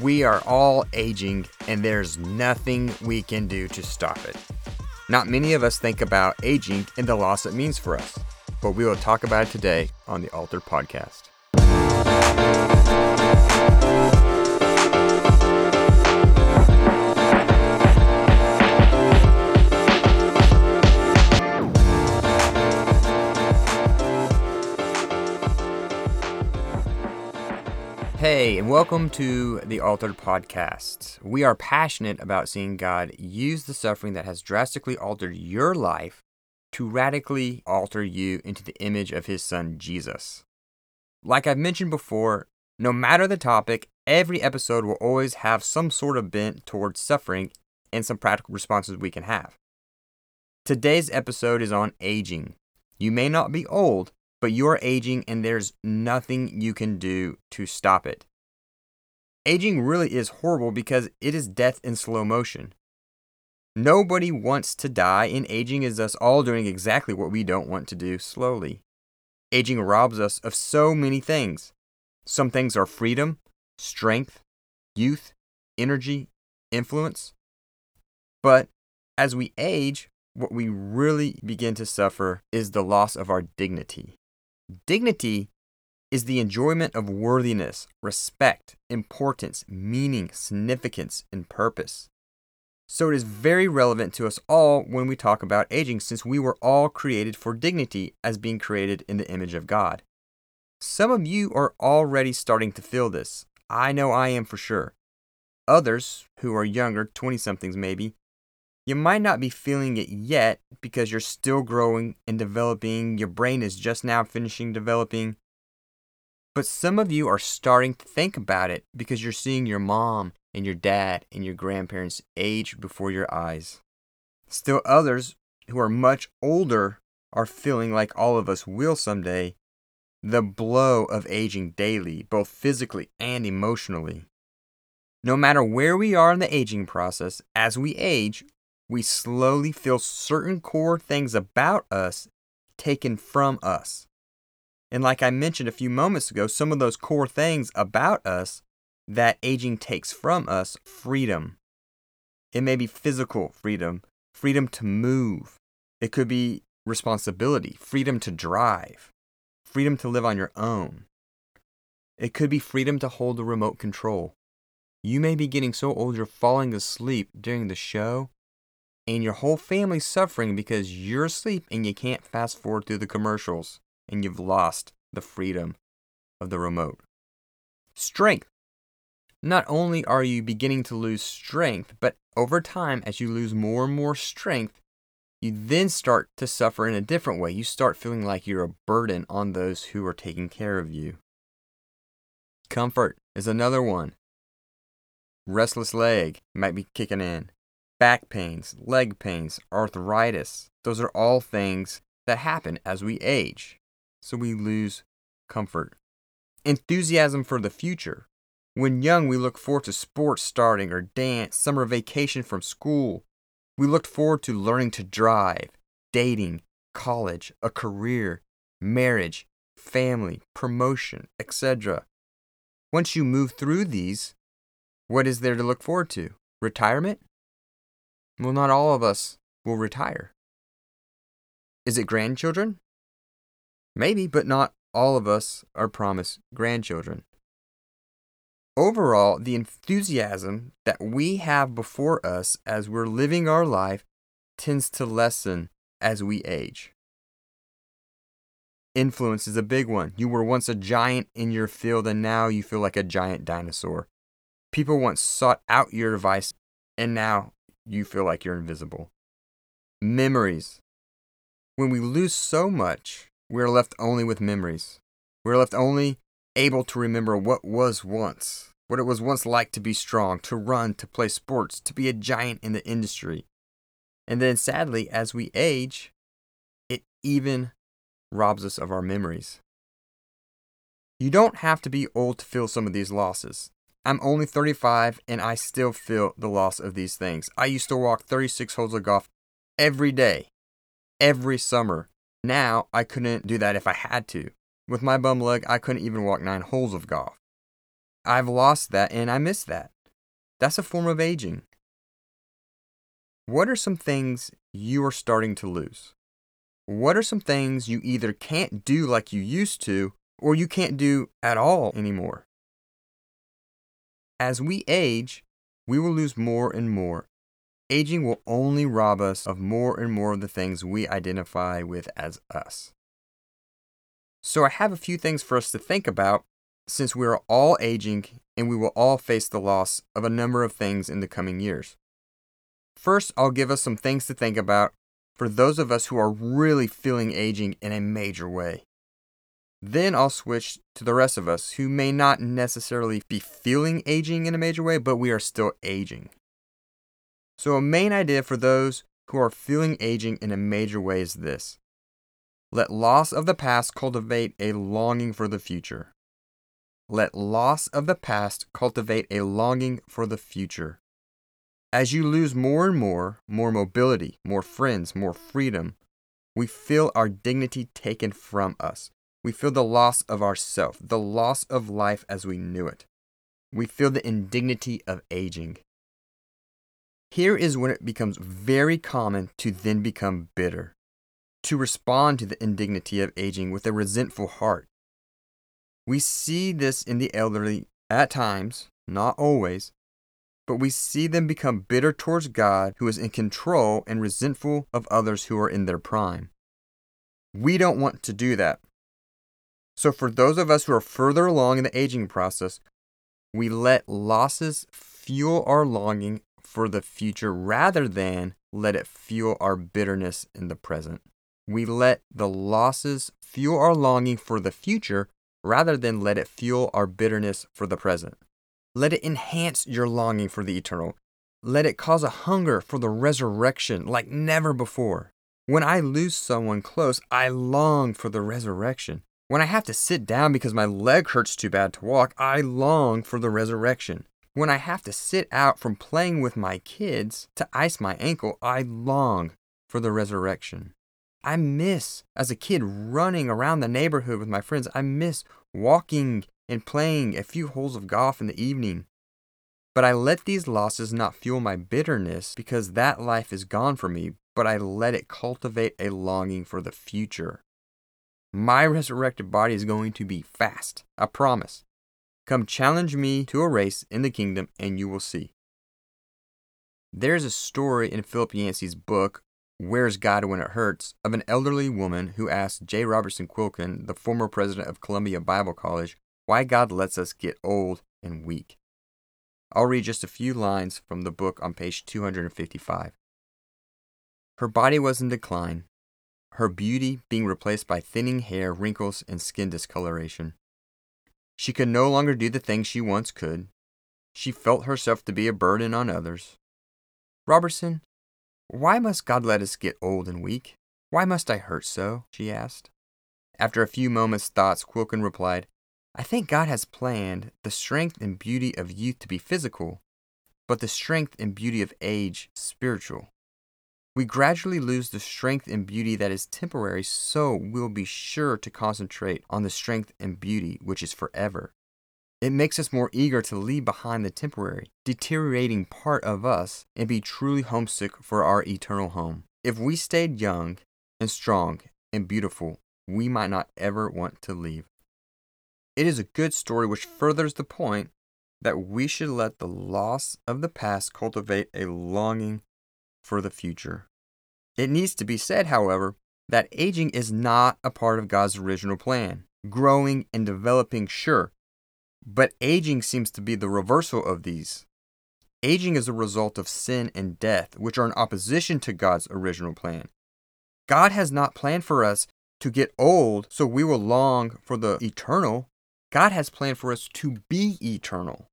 We are all aging, and there's nothing we can do to stop it. Not many of us think about aging and the loss it means for us, but we will talk about it today on the Altered Podcast. Hey, and welcome to the Altered Podcast. We are passionate about seeing God use the suffering that has drastically altered your life to radically alter you into the image of His Son, Jesus. Like I've mentioned before, no matter the topic, every episode will always have some sort of bent towards suffering and some practical responses we can have. Today's episode is on aging. You may not be old, but you're aging and there's nothing you can do to stop it. Aging really is horrible because it is death in slow motion. Nobody wants to die, and aging is us all doing exactly what we don't want to do slowly. Aging robs us of so many things. Some things are freedom, strength, youth, energy, influence. But as we age, what we really begin to suffer is the loss of our dignity. Dignity is the enjoyment of worthiness, respect, importance, meaning, significance, and purpose. So it is very relevant to us all when we talk about aging, since we were all created for dignity as being created in the image of God. Some of you are already starting to feel this. I know I am for sure. Others, who are younger, 20 somethings maybe, you might not be feeling it yet because you're still growing and developing. Your brain is just now finishing developing. But some of you are starting to think about it because you're seeing your mom and your dad and your grandparents age before your eyes. Still, others who are much older are feeling like all of us will someday the blow of aging daily, both physically and emotionally. No matter where we are in the aging process, as we age, we slowly feel certain core things about us taken from us. And like I mentioned a few moments ago, some of those core things about us that aging takes from us freedom. It may be physical freedom, freedom to move. It could be responsibility, freedom to drive, freedom to live on your own. It could be freedom to hold the remote control. You may be getting so old you're falling asleep during the show and your whole family's suffering because you're asleep and you can't fast forward through the commercials and you've lost the freedom of the remote. Strength. Not only are you beginning to lose strength, but over time, as you lose more and more strength, you then start to suffer in a different way. You start feeling like you're a burden on those who are taking care of you. Comfort is another one. Restless leg might be kicking in back pains, leg pains, arthritis. Those are all things that happen as we age. So we lose comfort. Enthusiasm for the future. When young, we look forward to sports starting or dance, summer vacation from school. We looked forward to learning to drive, dating, college, a career, marriage, family, promotion, etc. Once you move through these, what is there to look forward to? Retirement? Well, not all of us will retire. Is it grandchildren? Maybe, but not all of us are promised grandchildren. Overall, the enthusiasm that we have before us as we're living our life tends to lessen as we age. Influence is a big one. You were once a giant in your field and now you feel like a giant dinosaur. People once sought out your advice and now you feel like you're invisible. Memories. When we lose so much, we're left only with memories. We're left only able to remember what was once, what it was once like to be strong, to run, to play sports, to be a giant in the industry. And then sadly, as we age, it even robs us of our memories. You don't have to be old to feel some of these losses. I'm only 35 and I still feel the loss of these things. I used to walk 36 holes of golf every day, every summer. Now I couldn't do that if I had to. With my bum leg, I couldn't even walk nine holes of golf. I've lost that and I miss that. That's a form of aging. What are some things you are starting to lose? What are some things you either can't do like you used to or you can't do at all anymore? As we age, we will lose more and more. Aging will only rob us of more and more of the things we identify with as us. So, I have a few things for us to think about since we are all aging and we will all face the loss of a number of things in the coming years. First, I'll give us some things to think about for those of us who are really feeling aging in a major way. Then I'll switch to the rest of us who may not necessarily be feeling aging in a major way, but we are still aging. So, a main idea for those who are feeling aging in a major way is this let loss of the past cultivate a longing for the future. Let loss of the past cultivate a longing for the future. As you lose more and more, more mobility, more friends, more freedom, we feel our dignity taken from us. We feel the loss of ourself, the loss of life as we knew it. We feel the indignity of aging. Here is when it becomes very common to then become bitter to respond to the indignity of aging with a resentful heart. We see this in the elderly at times, not always, but we see them become bitter towards God who is in control and resentful of others who are in their prime. We don't want to do that. So, for those of us who are further along in the aging process, we let losses fuel our longing for the future rather than let it fuel our bitterness in the present we let the losses fuel our longing for the future rather than let it fuel our bitterness for the present. Let it enhance your longing for the eternal. Let it cause a hunger for the resurrection like never before. When I lose someone close, I long for the resurrection. When I have to sit down because my leg hurts too bad to walk, I long for the resurrection. When I have to sit out from playing with my kids to ice my ankle, I long for the resurrection. I miss, as a kid, running around the neighborhood with my friends. I miss walking and playing a few holes of golf in the evening. But I let these losses not fuel my bitterness because that life is gone for me, but I let it cultivate a longing for the future. My resurrected body is going to be fast, I promise. Come challenge me to a race in the kingdom, and you will see. There's a story in Philip Yancey's book, Where's God When It Hurts of an elderly woman who asked J. Robertson Quilkin, the former president of Columbia Bible College, why God lets us get old and weak. I'll read just a few lines from the book on page 255. Her body was in decline, her beauty being replaced by thinning hair, wrinkles, and skin discoloration. She could no longer do the things she once could. She felt herself to be a burden on others. Robertson, why must God let us get old and weak? Why must I hurt so? she asked. After a few moments' thoughts, Quilkin replied, I think God has planned the strength and beauty of youth to be physical, but the strength and beauty of age spiritual. We gradually lose the strength and beauty that is temporary, so we'll be sure to concentrate on the strength and beauty which is forever. It makes us more eager to leave behind the temporary, deteriorating part of us and be truly homesick for our eternal home. If we stayed young and strong and beautiful, we might not ever want to leave. It is a good story which furthers the point that we should let the loss of the past cultivate a longing for the future. It needs to be said, however, that aging is not a part of God's original plan. Growing and developing, sure, but aging seems to be the reversal of these. Aging is a result of sin and death, which are in opposition to God's original plan. God has not planned for us to get old so we will long for the eternal. God has planned for us to be eternal.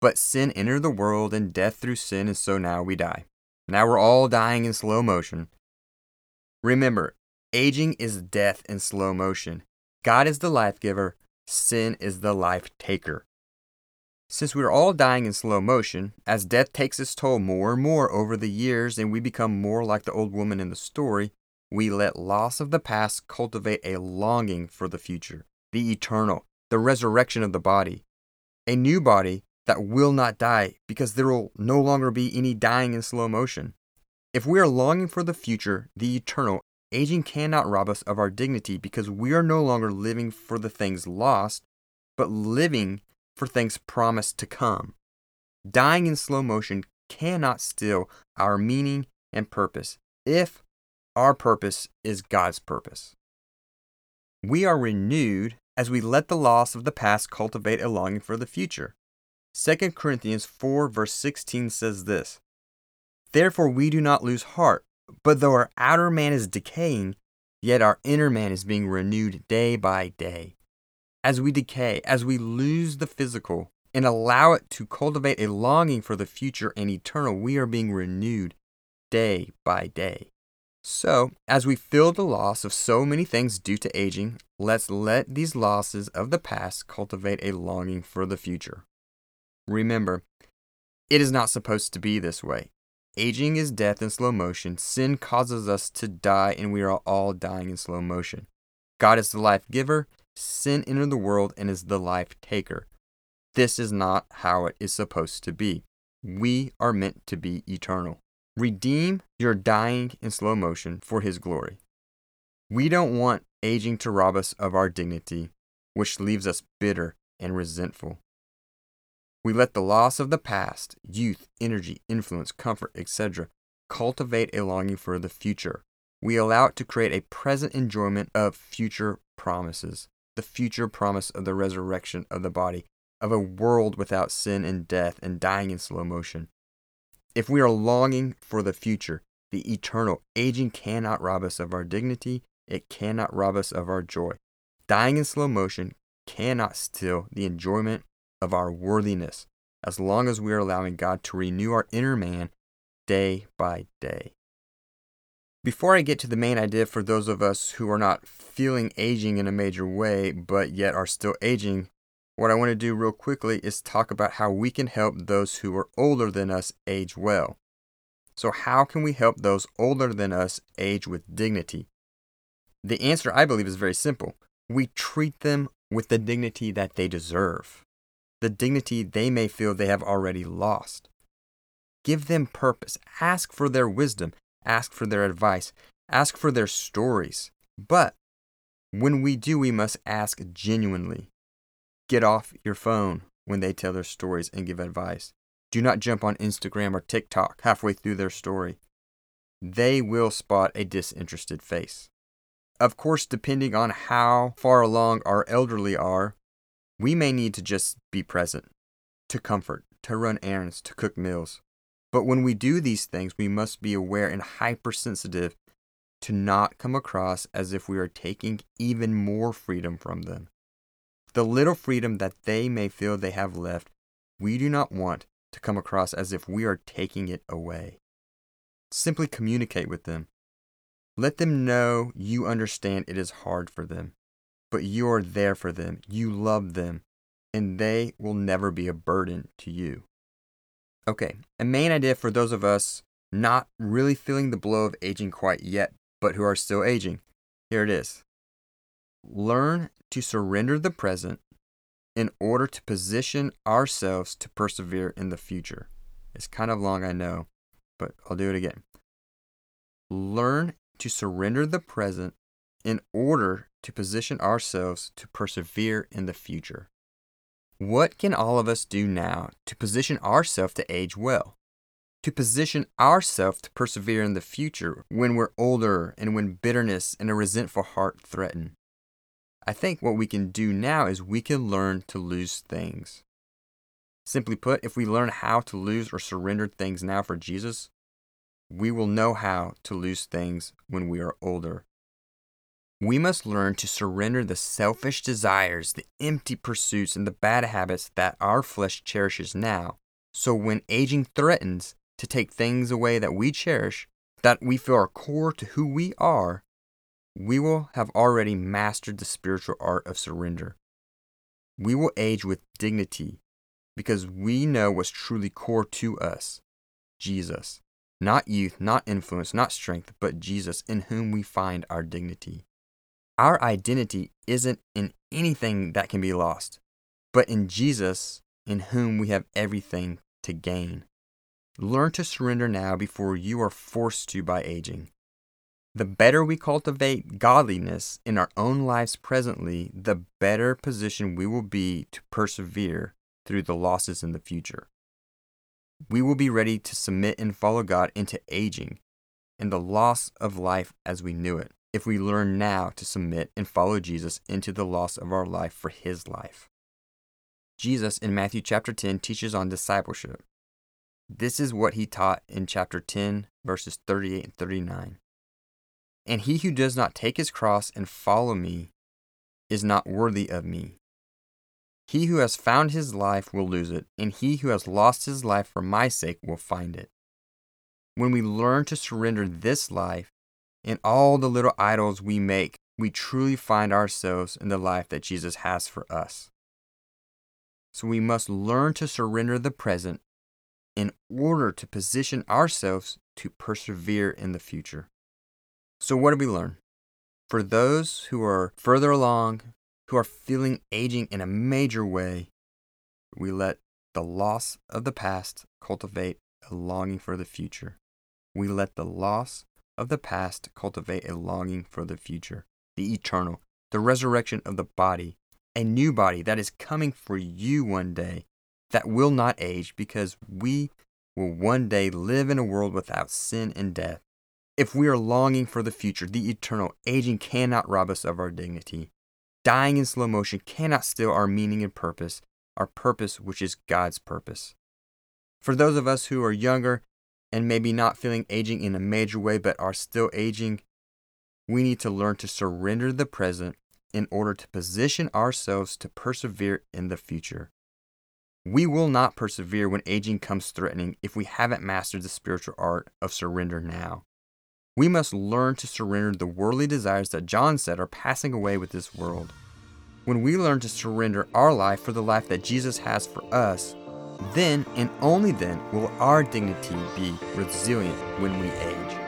But sin entered the world and death through sin, and so now we die. Now we're all dying in slow motion. Remember, aging is death in slow motion. God is the life giver, sin is the life taker. Since we are all dying in slow motion, as death takes its toll more and more over the years and we become more like the old woman in the story, we let loss of the past cultivate a longing for the future, the eternal, the resurrection of the body. a new body that will not die because there will no longer be any dying in slow motion. If we are longing for the future, the eternal, aging cannot rob us of our dignity because we are no longer living for the things lost, but living for things promised to come. Dying in slow motion cannot steal our meaning and purpose if our purpose is God's purpose. We are renewed as we let the loss of the past cultivate a longing for the future. 2 Corinthians 4, verse 16 says this Therefore we do not lose heart, but though our outer man is decaying, yet our inner man is being renewed day by day. As we decay, as we lose the physical, and allow it to cultivate a longing for the future and eternal, we are being renewed day by day. So, as we feel the loss of so many things due to aging, let's let these losses of the past cultivate a longing for the future. Remember, it is not supposed to be this way. Aging is death in slow motion. Sin causes us to die, and we are all dying in slow motion. God is the life giver. Sin entered the world and is the life taker. This is not how it is supposed to be. We are meant to be eternal. Redeem your dying in slow motion for His glory. We don't want aging to rob us of our dignity, which leaves us bitter and resentful. We let the loss of the past, youth, energy, influence, comfort, etc., cultivate a longing for the future. We allow it to create a present enjoyment of future promises, the future promise of the resurrection of the body, of a world without sin and death and dying in slow motion. If we are longing for the future, the eternal, aging cannot rob us of our dignity, it cannot rob us of our joy. Dying in slow motion cannot steal the enjoyment of our worthiness as long as we are allowing God to renew our inner man day by day. Before I get to the main idea for those of us who are not feeling aging in a major way, but yet are still aging, what I want to do real quickly is talk about how we can help those who are older than us age well. So, how can we help those older than us age with dignity? The answer, I believe, is very simple. We treat them with the dignity that they deserve, the dignity they may feel they have already lost. Give them purpose, ask for their wisdom, ask for their advice, ask for their stories. But when we do, we must ask genuinely Get off your phone when they tell their stories and give advice. Do not jump on Instagram or TikTok halfway through their story. They will spot a disinterested face. Of course, depending on how far along our elderly are, we may need to just be present, to comfort, to run errands, to cook meals. But when we do these things, we must be aware and hypersensitive to not come across as if we are taking even more freedom from them. The little freedom that they may feel they have left, we do not want to come across as if we are taking it away. Simply communicate with them. Let them know you understand it is hard for them, but you are there for them, you love them, and they will never be a burden to you. Okay, a main idea for those of us not really feeling the blow of aging quite yet, but who are still aging. Here it is. Learn to surrender the present in order to position ourselves to persevere in the future. It's kind of long, I know, but I'll do it again. Learn to surrender the present in order to position ourselves to persevere in the future. What can all of us do now to position ourselves to age well? To position ourselves to persevere in the future when we're older and when bitterness and a resentful heart threaten? I think what we can do now is we can learn to lose things. Simply put, if we learn how to lose or surrender things now for Jesus, we will know how to lose things when we are older. We must learn to surrender the selfish desires, the empty pursuits, and the bad habits that our flesh cherishes now. So when aging threatens to take things away that we cherish, that we feel are core to who we are, we will have already mastered the spiritual art of surrender. We will age with dignity because we know what's truly core to us Jesus. Not youth, not influence, not strength, but Jesus, in whom we find our dignity. Our identity isn't in anything that can be lost, but in Jesus, in whom we have everything to gain. Learn to surrender now before you are forced to by aging. The better we cultivate godliness in our own lives presently, the better position we will be to persevere through the losses in the future. We will be ready to submit and follow God into aging and the loss of life as we knew it if we learn now to submit and follow Jesus into the loss of our life for his life. Jesus in Matthew chapter 10 teaches on discipleship. This is what he taught in chapter 10, verses 38 and 39. And he who does not take his cross and follow me is not worthy of me. He who has found his life will lose it, and he who has lost his life for my sake will find it. When we learn to surrender this life and all the little idols we make, we truly find ourselves in the life that Jesus has for us. So we must learn to surrender the present in order to position ourselves to persevere in the future. So, what did we learn? For those who are further along, who are feeling aging in a major way, we let the loss of the past cultivate a longing for the future. We let the loss of the past cultivate a longing for the future, the eternal, the resurrection of the body, a new body that is coming for you one day that will not age because we will one day live in a world without sin and death. If we are longing for the future, the eternal, aging cannot rob us of our dignity. Dying in slow motion cannot steal our meaning and purpose, our purpose, which is God's purpose. For those of us who are younger and maybe not feeling aging in a major way but are still aging, we need to learn to surrender the present in order to position ourselves to persevere in the future. We will not persevere when aging comes threatening if we haven't mastered the spiritual art of surrender now. We must learn to surrender the worldly desires that John said are passing away with this world. When we learn to surrender our life for the life that Jesus has for us, then and only then will our dignity be resilient when we age.